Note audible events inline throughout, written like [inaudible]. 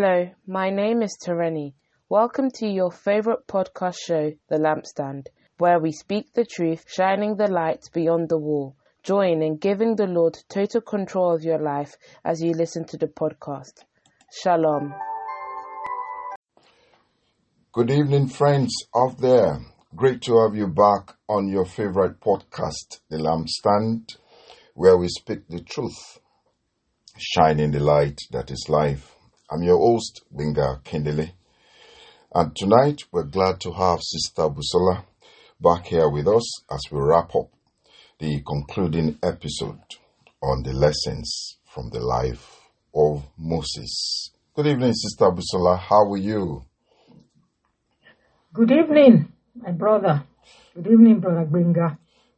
Hello, my name is Tereni. Welcome to your favorite podcast show, The Lampstand, where we speak the truth, shining the light beyond the wall. Join in giving the Lord total control of your life as you listen to the podcast. Shalom. Good evening, friends out there. Great to have you back on your favorite podcast, The Lampstand, where we speak the truth, shining the light that is life. I'm your host, Gbenga Kendele. And tonight we're glad to have Sister Busola back here with us as we wrap up the concluding episode on the lessons from the life of Moses. Good evening, Sister Busola. How are you? Good evening, my brother. Good evening, Brother Gbenga.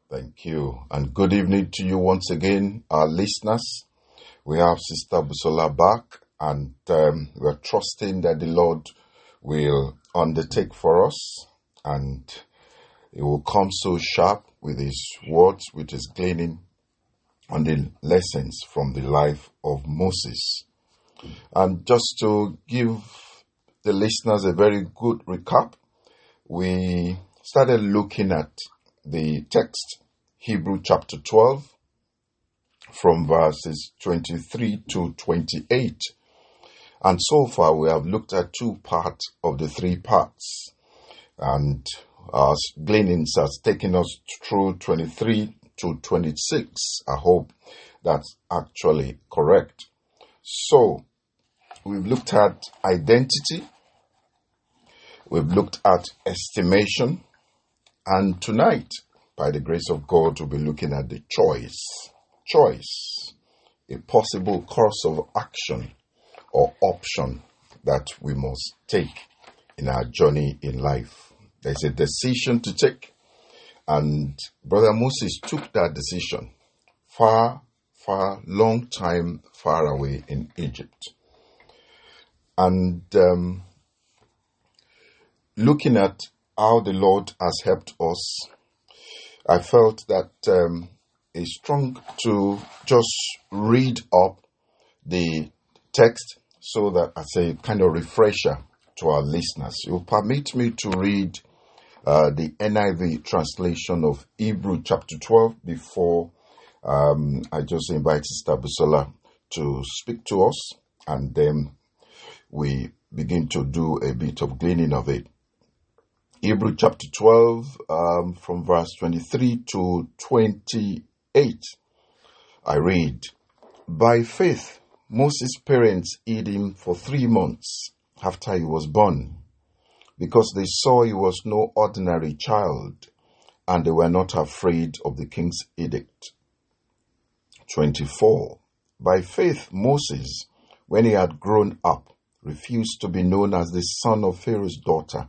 Thank you. And good evening to you once again, our listeners. We have Sister Busola back and um, we're trusting that the Lord will undertake for us and He will come so sharp with His words, with His gleaning on the lessons from the life of Moses. And just to give the listeners a very good recap, we started looking at the text, Hebrew chapter 12, from verses 23 to 28 and so far, we have looked at two parts of the three parts. And our gleanings has taken us through 23 to 26. I hope that's actually correct. So, we've looked at identity, we've looked at estimation, and tonight, by the grace of God, we'll be looking at the choice. Choice, a possible course of action or option that we must take in our journey in life. There's a decision to take, and Brother Moses took that decision far, far, long time far away in Egypt. And um, looking at how the Lord has helped us, I felt that um, it's strong to just read up the text so that as a kind of refresher to our listeners, you'll permit me to read uh, the NIV translation of Hebrew chapter 12 before um, I just invite Sister Busola to speak to us and then we begin to do a bit of gleaning of it. Hebrew chapter 12 um, from verse 23 to 28. I read, By faith, Moses' parents hid him for three months after he was born because they saw he was no ordinary child and they were not afraid of the king's edict. 24. By faith, Moses, when he had grown up, refused to be known as the son of Pharaoh's daughter.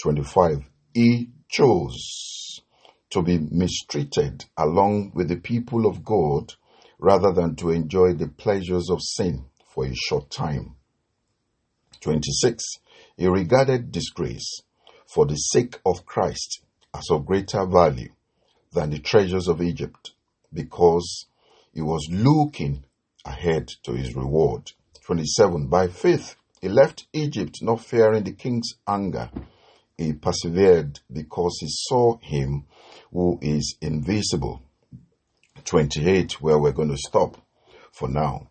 25. He chose to be mistreated along with the people of God rather than to enjoy the pleasures of sin for a short time. 26. He regarded disgrace for the sake of Christ as of greater value than the treasures of Egypt because he was looking ahead to his reward. 27. By faith, he left Egypt not fearing the king's anger. He persevered because he saw him who is invisible 28, where we're going to stop for now.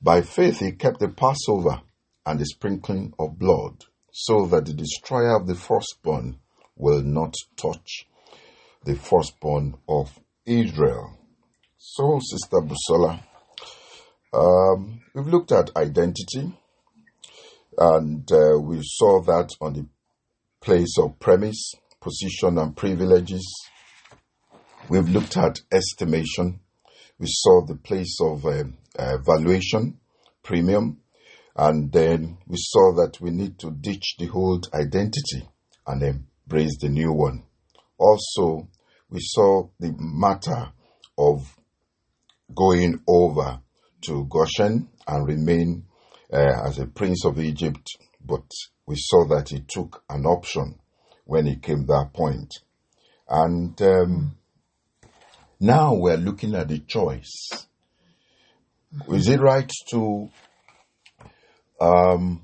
By faith, he kept the Passover and the sprinkling of blood, so that the destroyer of the firstborn will not touch the firstborn of Israel. So, Sister Busola, um, we've looked at identity, and uh, we saw that on the place of premise, position, and privileges We've looked at estimation. We saw the place of uh, uh, valuation, premium, and then we saw that we need to ditch the old identity and embrace the new one. Also, we saw the matter of going over to Goshen and remain uh, as a prince of Egypt, but we saw that he took an option when he came that point. And um, now we're looking at the choice. Is it right to um,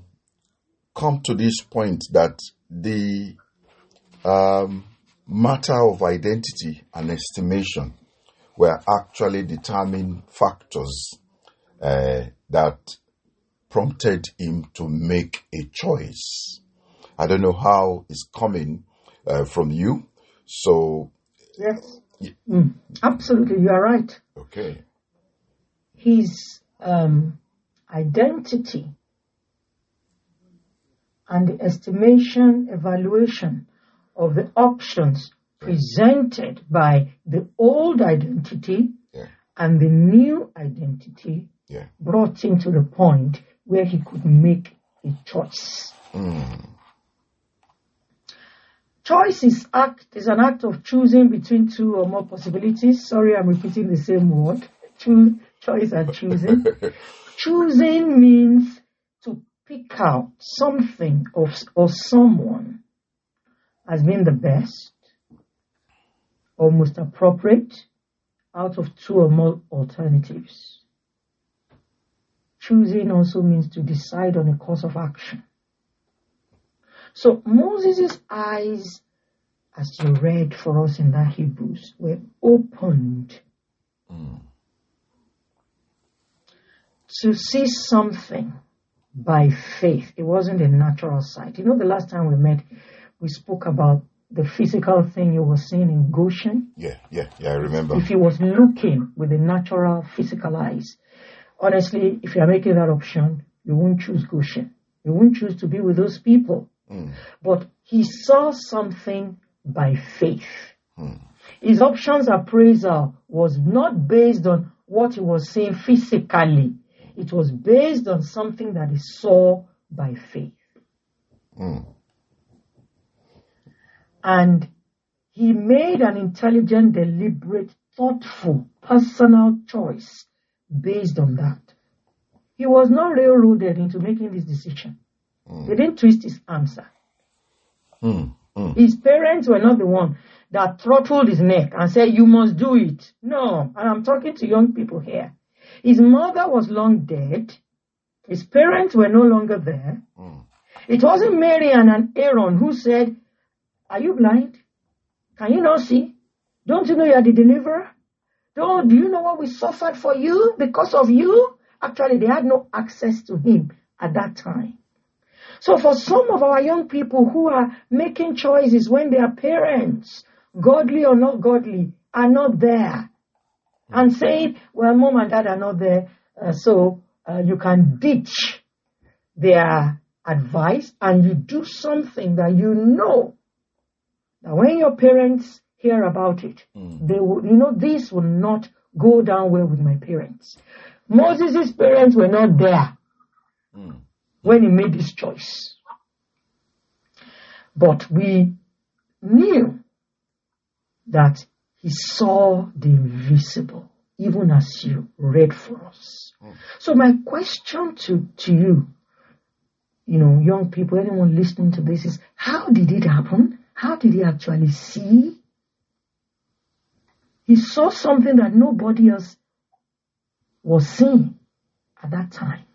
come to this point that the um, matter of identity and estimation were actually determining factors uh, that prompted him to make a choice. I don't know how it's coming uh, from you. So, Yes. Mm, absolutely, you are right. okay. His um, identity and the estimation, evaluation of the options presented by the old identity Yeah. and the new identity Yeah. brought him to the point where he could make a choice. Choice is act is an act of choosing between two or more possibilities. Sorry, I'm repeating the same word. Choose, choice and choosing. [laughs] choosing means to pick out something or, or someone as being the best or most appropriate out of two or more alternatives. Choosing also means to decide on a course of action. So Moses' eyes, as you read for us in that Hebrews, were opened to see something by faith. It wasn't a natural sight. You know, the last time we met, we spoke about the physical thing you were seeing in Goshen. Yeah, yeah, yeah, I remember. If he was looking with the natural physical eyes, honestly, if you are making that option, you won't choose Goshen. You won't choose to be with those people. Hmm. But he saw something by faith. Hmm. His options appraisal was not based on what he was seeing physically. It was based on something that he saw by faith. Hmm. And he made an intelligent, deliberate, thoughtful, personal choice based on that. He was not railroaded into making this decision. Mm. They didn't twist his answer. Mm, mm. His parents were not the one that throttled his neck and said, You must do it. No, and I'm talking to young people here. His mother was long dead. His parents were no longer there. It wasn't Miriam an Aaron who said, Are you blind? Can you not see? Don't you know you are the deliverer? Don't, do you know what we suffered for you because of you? Actually, they had no access to him at that time. So for some of our young people who are making choices when their parents, godly or not godly, are not there, and saying, well, mom and dad are not there, uh, so uh, you can ditch their advice and you do something that you know that when your parents hear about it, they will, you know, this will not go down well with my parents. Moses' parents were not there when he made his choice. But we knew that he saw the invisible, even as you read for us. Hmm. So my question to, to you, you know, young people, anyone listening to this is, how did it happen? How did he actually see? He saw something that nobody else was seeing at that time.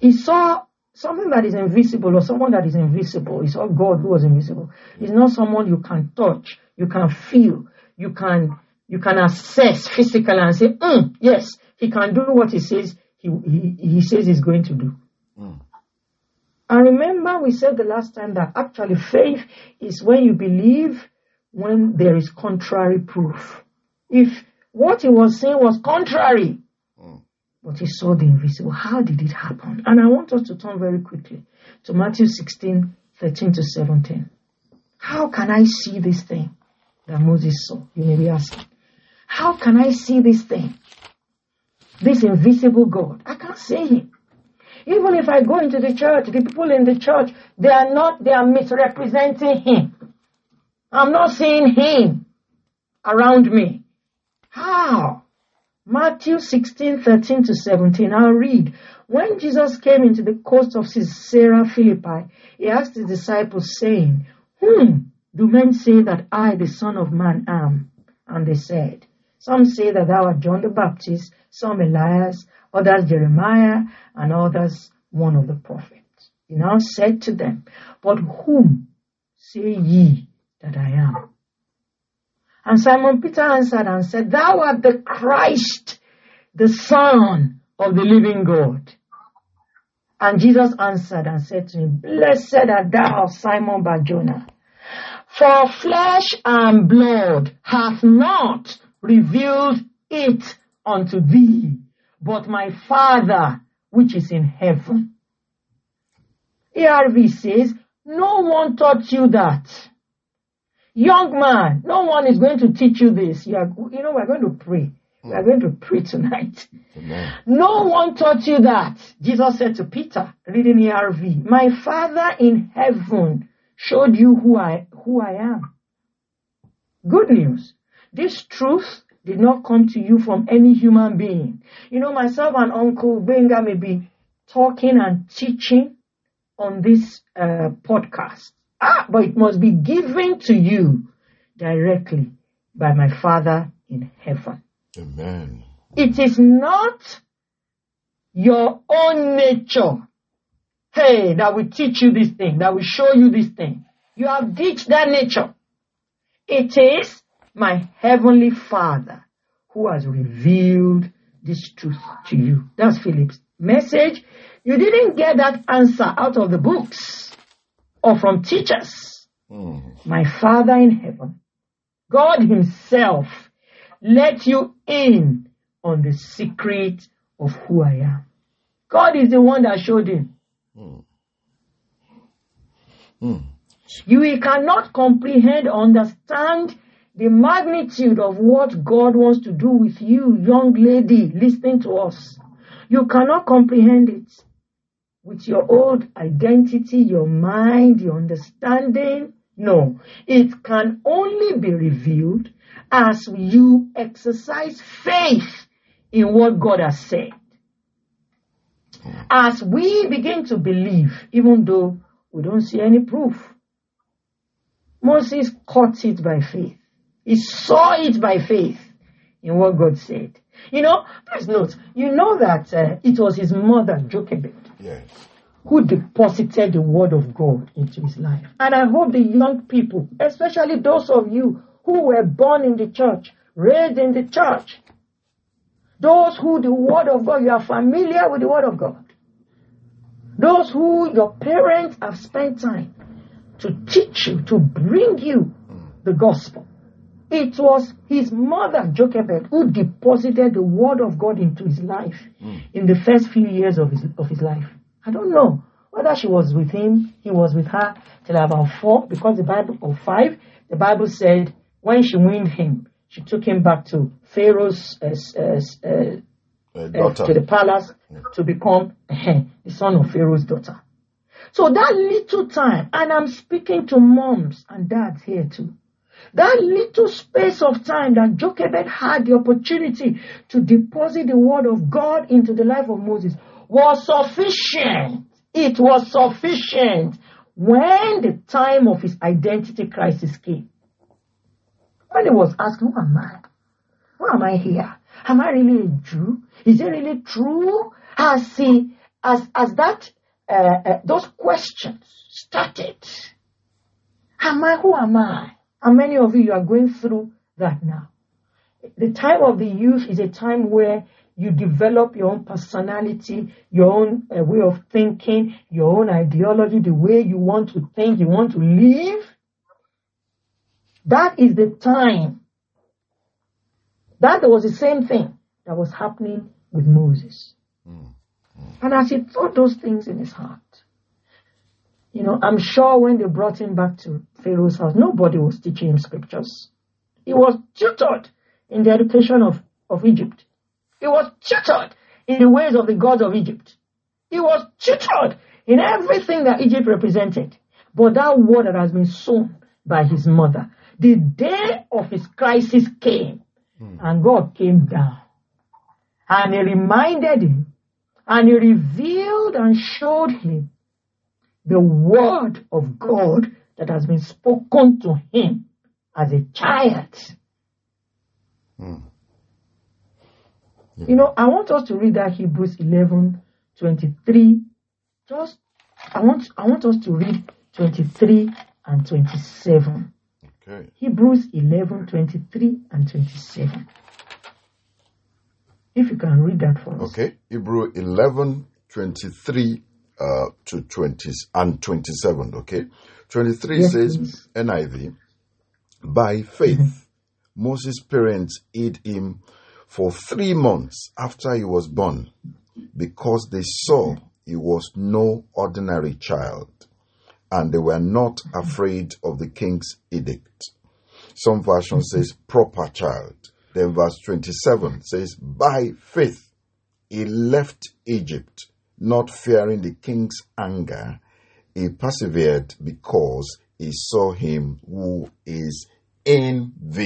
He saw something that is invisible or someone that is invisible. He saw God who was invisible. He's not someone you can touch, you can feel, you can you can assess physically and say, "Mm, yes, he can do what he says he, he, he says he's going to do. And remember, we said the last time that actually faith is when you believe when there is contrary proof. If what he was saying was contrary, but he saw the invisible, how did it happen? And I want us to turn very quickly to Matthew 16, 13 to 17. How can I see this thing that Moses saw? You may be asking. How can I see this thing? This invisible God. I can't see him. Even if I go into the church, the people in the church, they are not, they are misrepresenting him. I'm not seeing him around me. How? Matthew 16, 13 to 17. I'll read. When Jesus came into the coast of Caesarea Philippi, he asked his disciples, saying, Whom do men say that I, the Son of Man, am? And they said, Some say that thou art John the Baptist, some Elias, others Jeremiah, and others one of the prophets. He now said to them, But whom say ye that I am? And Simon Peter answered and said, Thou art the Christ, the Son of the living God. And Jesus answered and said to him, Blessed art thou, Simon Barjona, for flesh and blood hath not revealed it unto thee, but my Father which is in heaven. ERV says, No one taught you that. Young man, no one is going to teach you this. You, are, you know, we're going to pray. We are going to pray tonight. Amen. No one taught you that. Jesus said to Peter, reading the ERV, My Father in heaven showed you who I, who I am. Good news. This truth did not come to you from any human being. You know, myself and Uncle Gbenga may be talking and teaching on this uh, podcast. Ah, but it must be given to you directly by my Father in heaven. Amen. It is not your own nature. Hey, that will teach you this thing, that will show you this thing. You have ditched that nature. It is my heavenly Father who has revealed this truth to you. That's Philip's message. You didn't get that answer out of the books or from teachers. Mm. My Father in heaven, God Himself, let you in on the secret of who I am. God is the one that showed him. Mm. You cannot comprehend, understand the magnitude of what God wants to do with you, young lady, listening to us. You cannot comprehend it with your old identity, your mind, your understanding. No, it can only be revealed as you exercise faith in what God has said. As we begin to believe, even though we don't see any proof. Moses caught it by faith. He saw it by faith in what God said. You know, please note, you know that uh, it was his mother, Jochebed, Who deposited the word of God into his life. And I hope the young people, especially those of you who were born in the church, raised in the church, those who the word of God, you are familiar with the word of God. Those who your parents have spent time to teach you, to bring you the gospel. It was his mother, Jochebed, who deposited the word of God into his life in the first few years of his, of his life. I don't know whether she was with him, he was with her till about four, because the Bible, or five, the Bible said when she weaned him, she took him back to Pharaoh's uh, uh, uh, uh, daughter. to the palace to become uh, the son of Pharaoh's daughter. So that little time, and I'm speaking to moms and dads here too, that little space of time that Jochebed had the opportunity to deposit the word of God into the life of Moses was sufficient. It was sufficient when the time of his identity crisis came. When he was asking, who am I? Why am I here? Am I really a Jew? Is it really true? As he, as, as that, uh, uh, those questions started. Am I, who am I? And many of you, you are going through that now. The time of the youth is a time where you develop your own personality, your own uh, way of thinking, your own ideology, the way you want to think, you want to live. That is the time. That was the same thing that was happening with Moses. And as he thought those things in his heart, you know, I'm sure when they brought him back to Pharaoh's house, nobody was teaching him scriptures. He was tutored in the education of, of Egypt. He was tutored in the ways of the gods of Egypt. He was tutored in everything that Egypt represented. But that word that has been sown by his mother, the day of his crisis came, hmm. and God came down. And he reminded him, and he revealed and showed him the word of God that has been spoken to him as a child. Hmm. You know, I want us to read that Hebrews 11 23. Just, I want, I want us to read 23 and 27. Okay. Hebrews 11 23 and 27. If you can read that for us. Okay. Hebrew 11, 23 uh, to 20 and 27. Okay. Mm. 23 Yes, says. NIV, by faith, mm-hmm. Moses' parents hid him for three months after he was born because they saw he was no ordinary child and they were not mm-hmm. afraid of the king's edict. Some version mm-hmm. says proper child. Then verse 27 says, by faith he left Egypt, not fearing the king's anger. He persevered because he saw him who is invisible.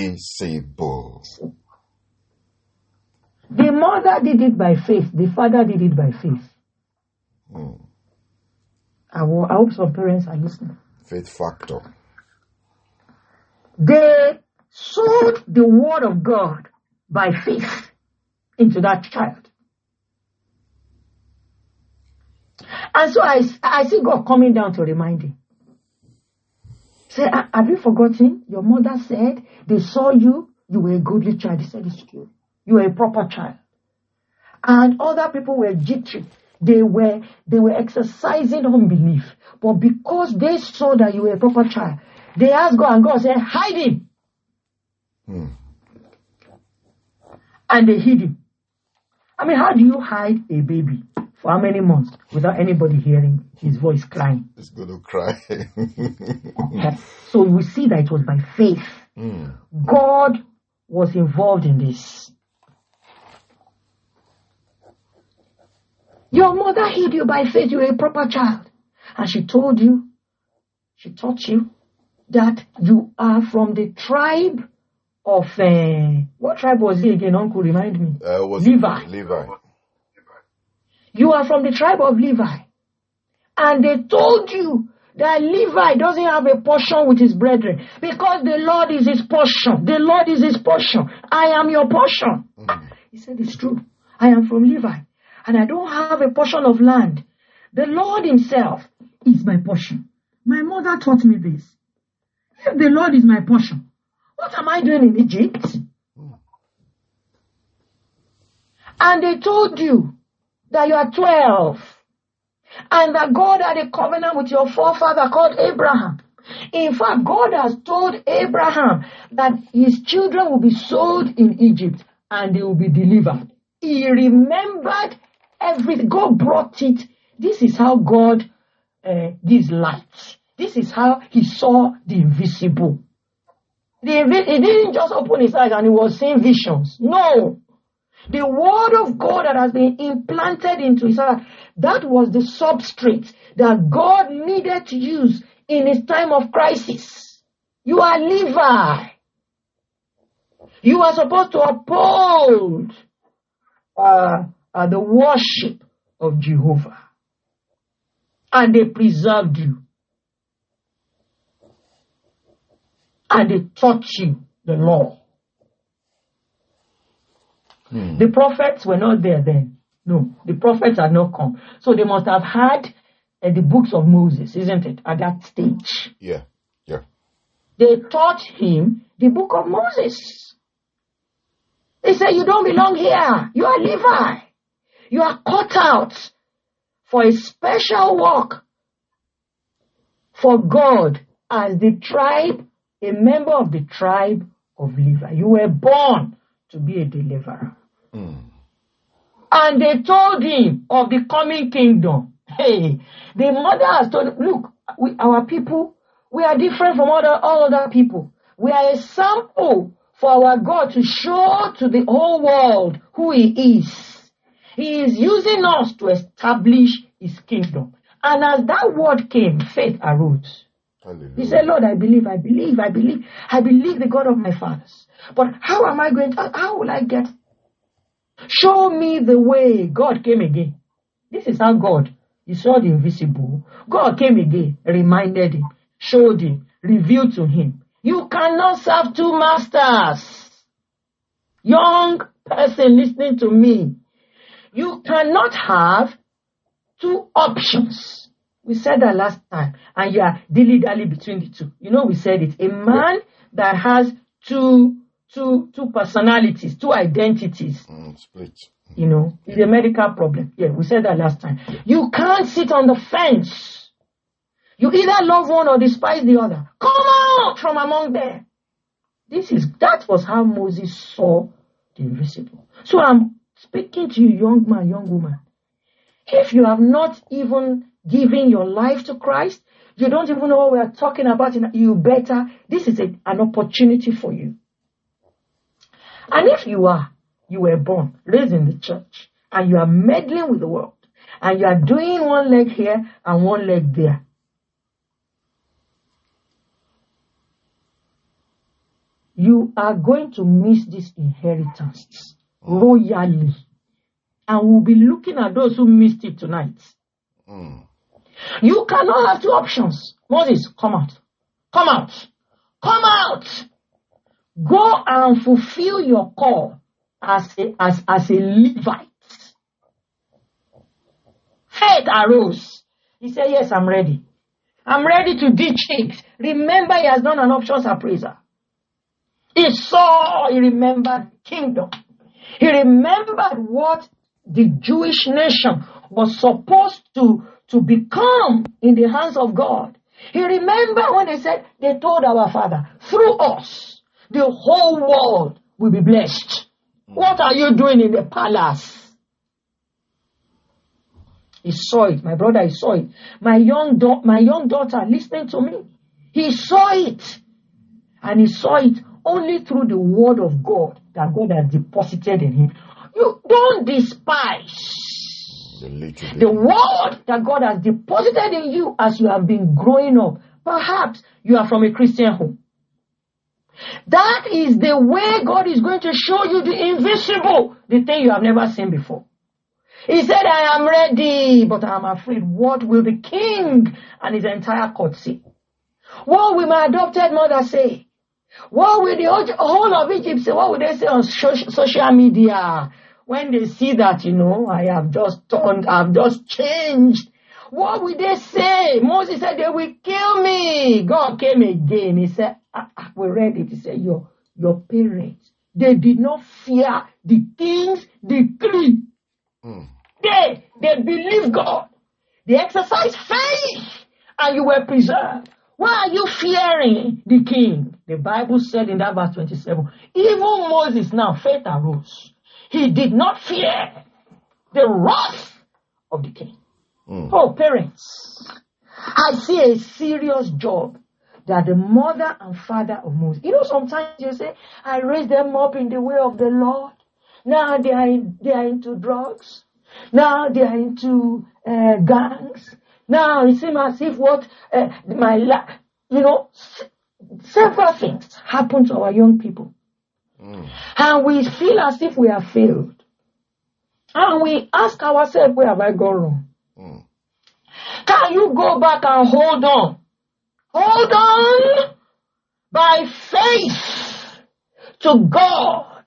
The mother did it by faith, the father did it by faith. I, wo- I hope some parents are listening. Faith factor. They sowed the word of God by faith into that child. And so I, I see God coming down to remind him. Say, "Ah, have you forgotten? Your mother said they saw you, you were a goodly child. They said it's true. You were a proper child. And other people were jittery. They were they were exercising unbelief. But because they saw that you were a proper child, they asked God and God said, hide him. And they hid him. I mean, how do you hide a baby for how many months without anybody hearing his voice crying? It's going to cry. [laughs] So we see that it was by faith. God was involved in this. Your mother hid you by faith. You were a proper child. And she told you, she taught you that you are from the tribe of, uh, what tribe was he again, uncle? Remind me. Uh, was Levi. Levi. You are from the tribe of Levi. And they told you that Levi doesn't have a portion with his brethren because the Lord is his portion. The Lord is his portion. I am your portion. Mm. He said, It's true. I am from Levi. And I don't have a portion of land. The Lord himself is my portion. My mother taught me this. If the Lord is my portion, what am I doing in Egypt? Mm. And they told you that you are 12 and that God had a covenant with your forefather called Abraham. In fact, God has told Abraham that his children will be sold in Egypt and they will be delivered. He remembered everything. God brought it. This is how God uh, gives light. This is how he saw the invisible. The, he didn't just open his eyes and he was seeing visions. No. The word of God that has been implanted into his heart, that was the substrate that God needed to use in his time of crisis. You are Levi. You are supposed to uphold uh, uh, the worship of Jehovah. And they preserved you. And they taught you the law. The prophets were not there then. No, the prophets had not come. So they must have had uh, the books of Moses, isn't it, at that stage. Yeah. Yeah. They taught him the book of Moses. They said, You don't belong here. You are Levi. You are cut out for a special work for God as the tribe, a member of the tribe of Levi. You were born to be a deliverer. Mm. And they told him of the coming kingdom. Hey, the mother has told look, we, our people, we are different from other, all other people. We are a sample for our God to show to the whole world who he is. He is using us to establish his kingdom. And as that word came, faith arose. Hallelujah. He said, Lord, I believe, I believe, I believe, I believe the God of my fathers. But how am I going to, how will I get? Show me the way. God came again. This is how God, he saw the invisible. God came again, reminded him, showed him, revealed to him. You cannot serve two masters. Young person listening to me. You cannot have two options. We said that last time, and you are dilly dally between the two. You know, we said it. A man that has two, two, two personalities, two identities, Mm, split. you know, is a medical problem. Yeah, we said that last time. You can't sit on the fence. You either love one or despise the other. Come out from among them. This is that was how Moses saw the invisible. So I'm speaking to you, young man, young woman. If you have not even given your life to Christ, you don't even know what we are talking about, you better, this is a, an opportunity for you. And if you are, you were born, raised in the church, and you are meddling with the world, and you are doing one leg here and one leg there, you are going to miss this inheritance royally. And we'll be looking at those who missed it tonight. Mm. You cannot have two options. Moses, come out. Come out. Come out. Go and fulfill your call as a, as, as a Levite. Faith arose. He said, Yes, I'm ready. I'm ready to ditch it. Remember, he has done an options appraiser. He saw, he remembered kingdom. He remembered what the Jewish nation was supposed to, to become in the hands of God. He remembered when they said, they told our father, through us, the whole world will be blessed. What are you doing in the palace? He saw it. My brother, he saw it. My young, da- my young daughter listening to me, he saw it. And he saw it only through the word of God that God has deposited in him. You don't despise The the word that God has deposited in you as you have been growing up. Perhaps you are from a Christian home. That is the way God is going to show you the invisible, the thing you have never seen before. He said, I am ready, but I am afraid. What will the king and his entire court say? What will my adopted mother say? What will the whole- of Egypt say? What will they say on social media when they see that, you know, I have just turned, I've just changed? What will they say? Moses said, they will kill me. God came again. He said, "Ah, ah, we read it. He said, your, your parents, they did not fear the king's decree. Mm. They, they believe God. They exercise faith and you were preserved. Why are you fearing the king? The Bible said in that verse 27, even Moses now, faith arose. He did not fear the wrath of the king. Mm. Oh, parents, I see a serious job that the mother and father of Moses. You know, sometimes you say, I raised them up in the way of the Lord. Now they are, in, they are into drugs. Now they are into uh, gangs. Now it seems as if what uh, my la- you know, several things happen to our young people, Mm. and we feel as if we have failed, and we ask ourselves, where have I gone wrong? Can you go back and hold on? Hold on by faith to God.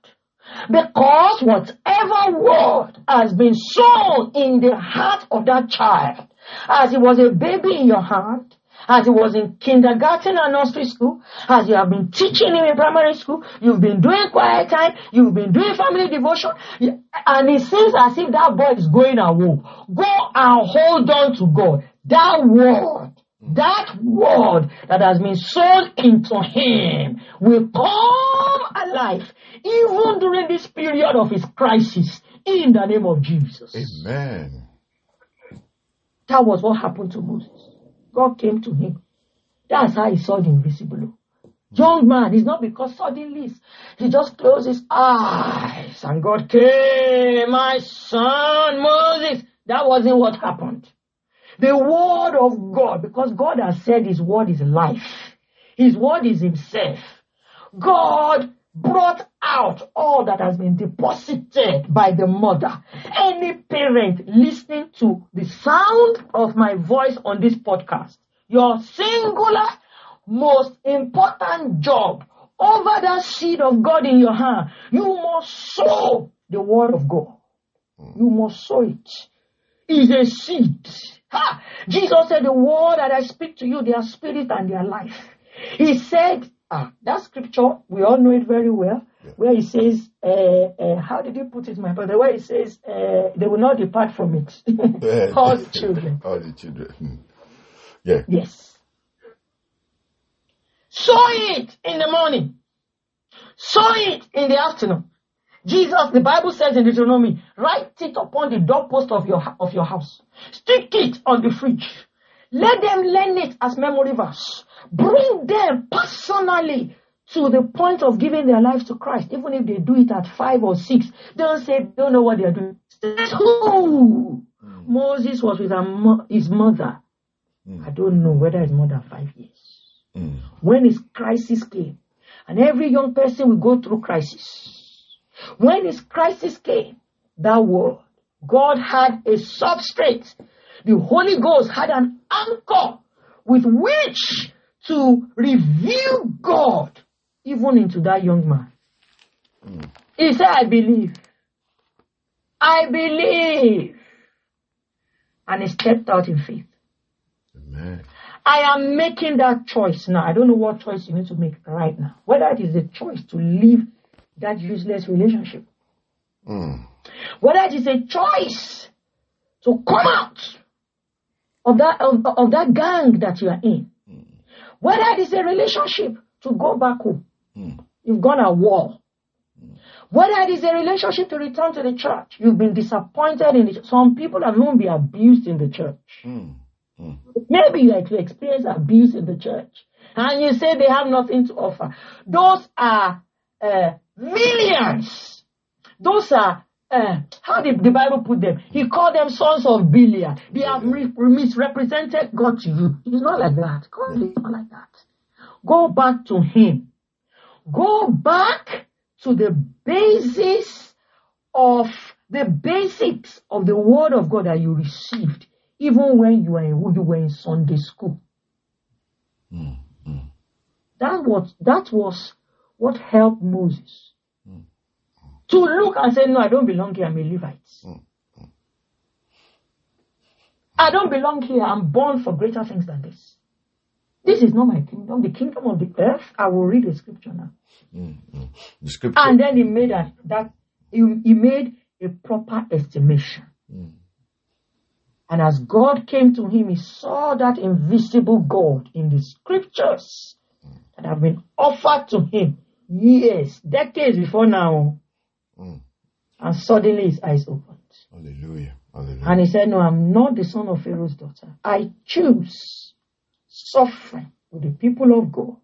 Because whatever word has been sown in the heart of that child, as it was a baby in your hand, as he was in kindergarten and nursery school, as you have been teaching him in primary school, you've been doing quiet time, you've been doing family devotion, and it seems as if that boy is going away. Go and hold on to God. That word, that word that has been sown into him will come alive even during this period of his crisis in the name of Jesus. Amen. That was what happened to Moses. God came to him. That's how he saw the invisible. Young man, it's not because suddenly he just closed his eyes and God came, my son Moses. That wasn't what happened. The word of God, because God has said his word is life. His word is himself. God brought out all that has been deposited by the mother. Any parent listening to the sound of my voice on this podcast, your singular, most important job over that seed of God in your hand, you must sow the word of God. Hmm. You must sow it. It's a seed. Ha! Jesus said, The word that I speak to you, their spirit and their life. He said, ah, that scripture, we all know it very well, where he says, uh, uh, how did he put it, my brother? Where he says, uh, they will not depart from it. [laughs] [laughs] All the children. All the children. Hmm. Yeah. Yes. Sow it in the morning. Sow it in the afternoon. Jesus, the Bible says in Deuteronomy, write it upon the doorpost of your, of your house. Stick it on the fridge. Let them learn it as memory verse. Bring them personally to the point of giving their lives to Christ, even if they do it at five or six. Don't say, don't know what they're doing. Ooh. Moses was with mo- his mother. I don't know whether it's more than five years. Mm. When his crisis came, and every young person will go through crisis. When his crisis came, that word, God had a substrate. The Holy Ghost had an anchor with which to reveal God even into that young man. He said, I believe. I believe. And he stepped out in faith. Amen. I am making that choice now. I don't know what choice you need to make right now. Whether it is a choice to leave that useless relationship, Mm. whether it is a choice to come out of that of, of that gang that you are in, whether it is a relationship to go back home, Mm. you've gone at war. Whether it is a relationship to return to the church, you've been disappointed in it. Some people have even been abused in the church. Mm. Mm. Maybe you have experienced abuse in the church and you say they have nothing to offer. Those are uh, millions. Those are, uh, how did the Bible put them? He called them sons of Belial. They have re- misrepresented God to you. It's not like that. God is not like that. Go back to Him. Go back to the basis of the basics of the Word of God that you received, even when you were in, you were in Sunday school. Mm. Mm. That was that was what helped Moses to look and say, "No, I don't belong here. I'm a Levite. I don't belong here. I'm born for greater things than this. This is not my kingdom. The kingdom of the earth. I will read the scripture now. Mm. Mm. The scripture. And then he made a, that he, he made a proper estimation. Mm. And as God came to him, he saw that invisible God in the scriptures that have been offered to him years, decades before now. Mm. And suddenly his eyes opened. Hallelujah. Hallelujah. And he said, No, I'm not the son of Pharaoh's daughter. I choose suffering with the people of God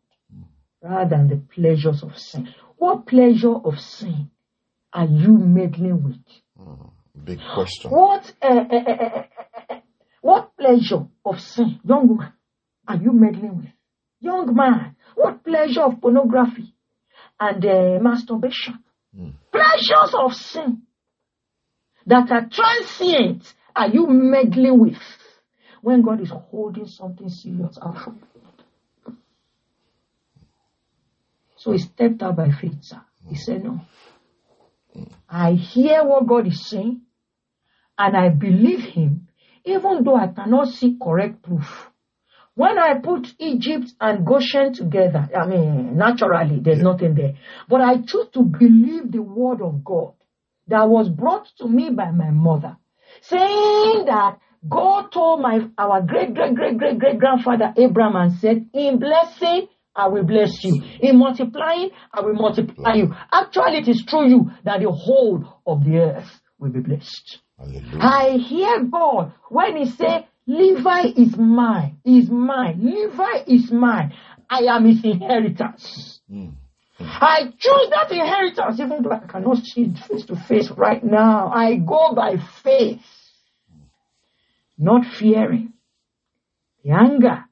rather than the pleasures of sin. What pleasure of sin are you meddling with? Mm. Big question. What uh, uh, uh, what pleasure of sin, young woman, are you meddling with? Young man, what pleasure of pornography and uh, masturbation? Mm. Pleasures of sin that are transient are you meddling with when God is holding something serious out from you? So he stepped out by faith, sir. He said, No. I hear what God is saying and I believe him, even though I cannot see correct proof. When I put Egypt and Goshen together, I mean, naturally, there's nothing there. But I choose to believe the word of God that was brought to me by my mother, saying that God told my our great great great great great grandfather Abraham and said, "In blessing, I will bless you. In multiplying, I will multiply you." Actually, it is through you that the whole of the earth will be blessed. Hallelujah. I hear God when He say, "Levi is mine, is mine. Levi is mine. I am His inheritance." Mm. I choose that inheritance even though I cannot see it face to face right now. I go by faith, not fearing the anger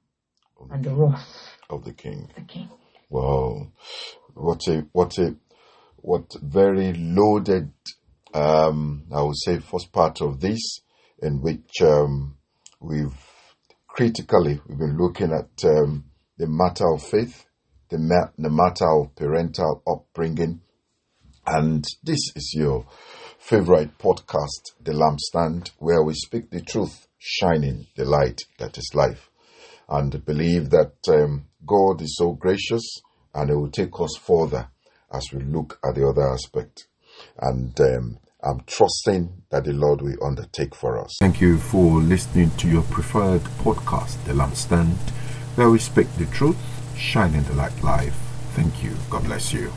and the wrath Of the King. the king. Wow. What a, what a, what very loaded, um, I would say first part of this in which, um, we've critically, we've been looking at, um, the matter of faith the, ma- the matter of parental upbringing. And this is your favorite podcast, The Lampstand, where we speak the truth, shining the light that is life. And believe that um, God is so gracious and He will take us further as we look at the other aspect. And um, I'm trusting that the Lord will undertake for us. Thank you for listening to your preferred podcast, The Lampstand, where we speak the truth, shining the light life. Thank you. God bless you.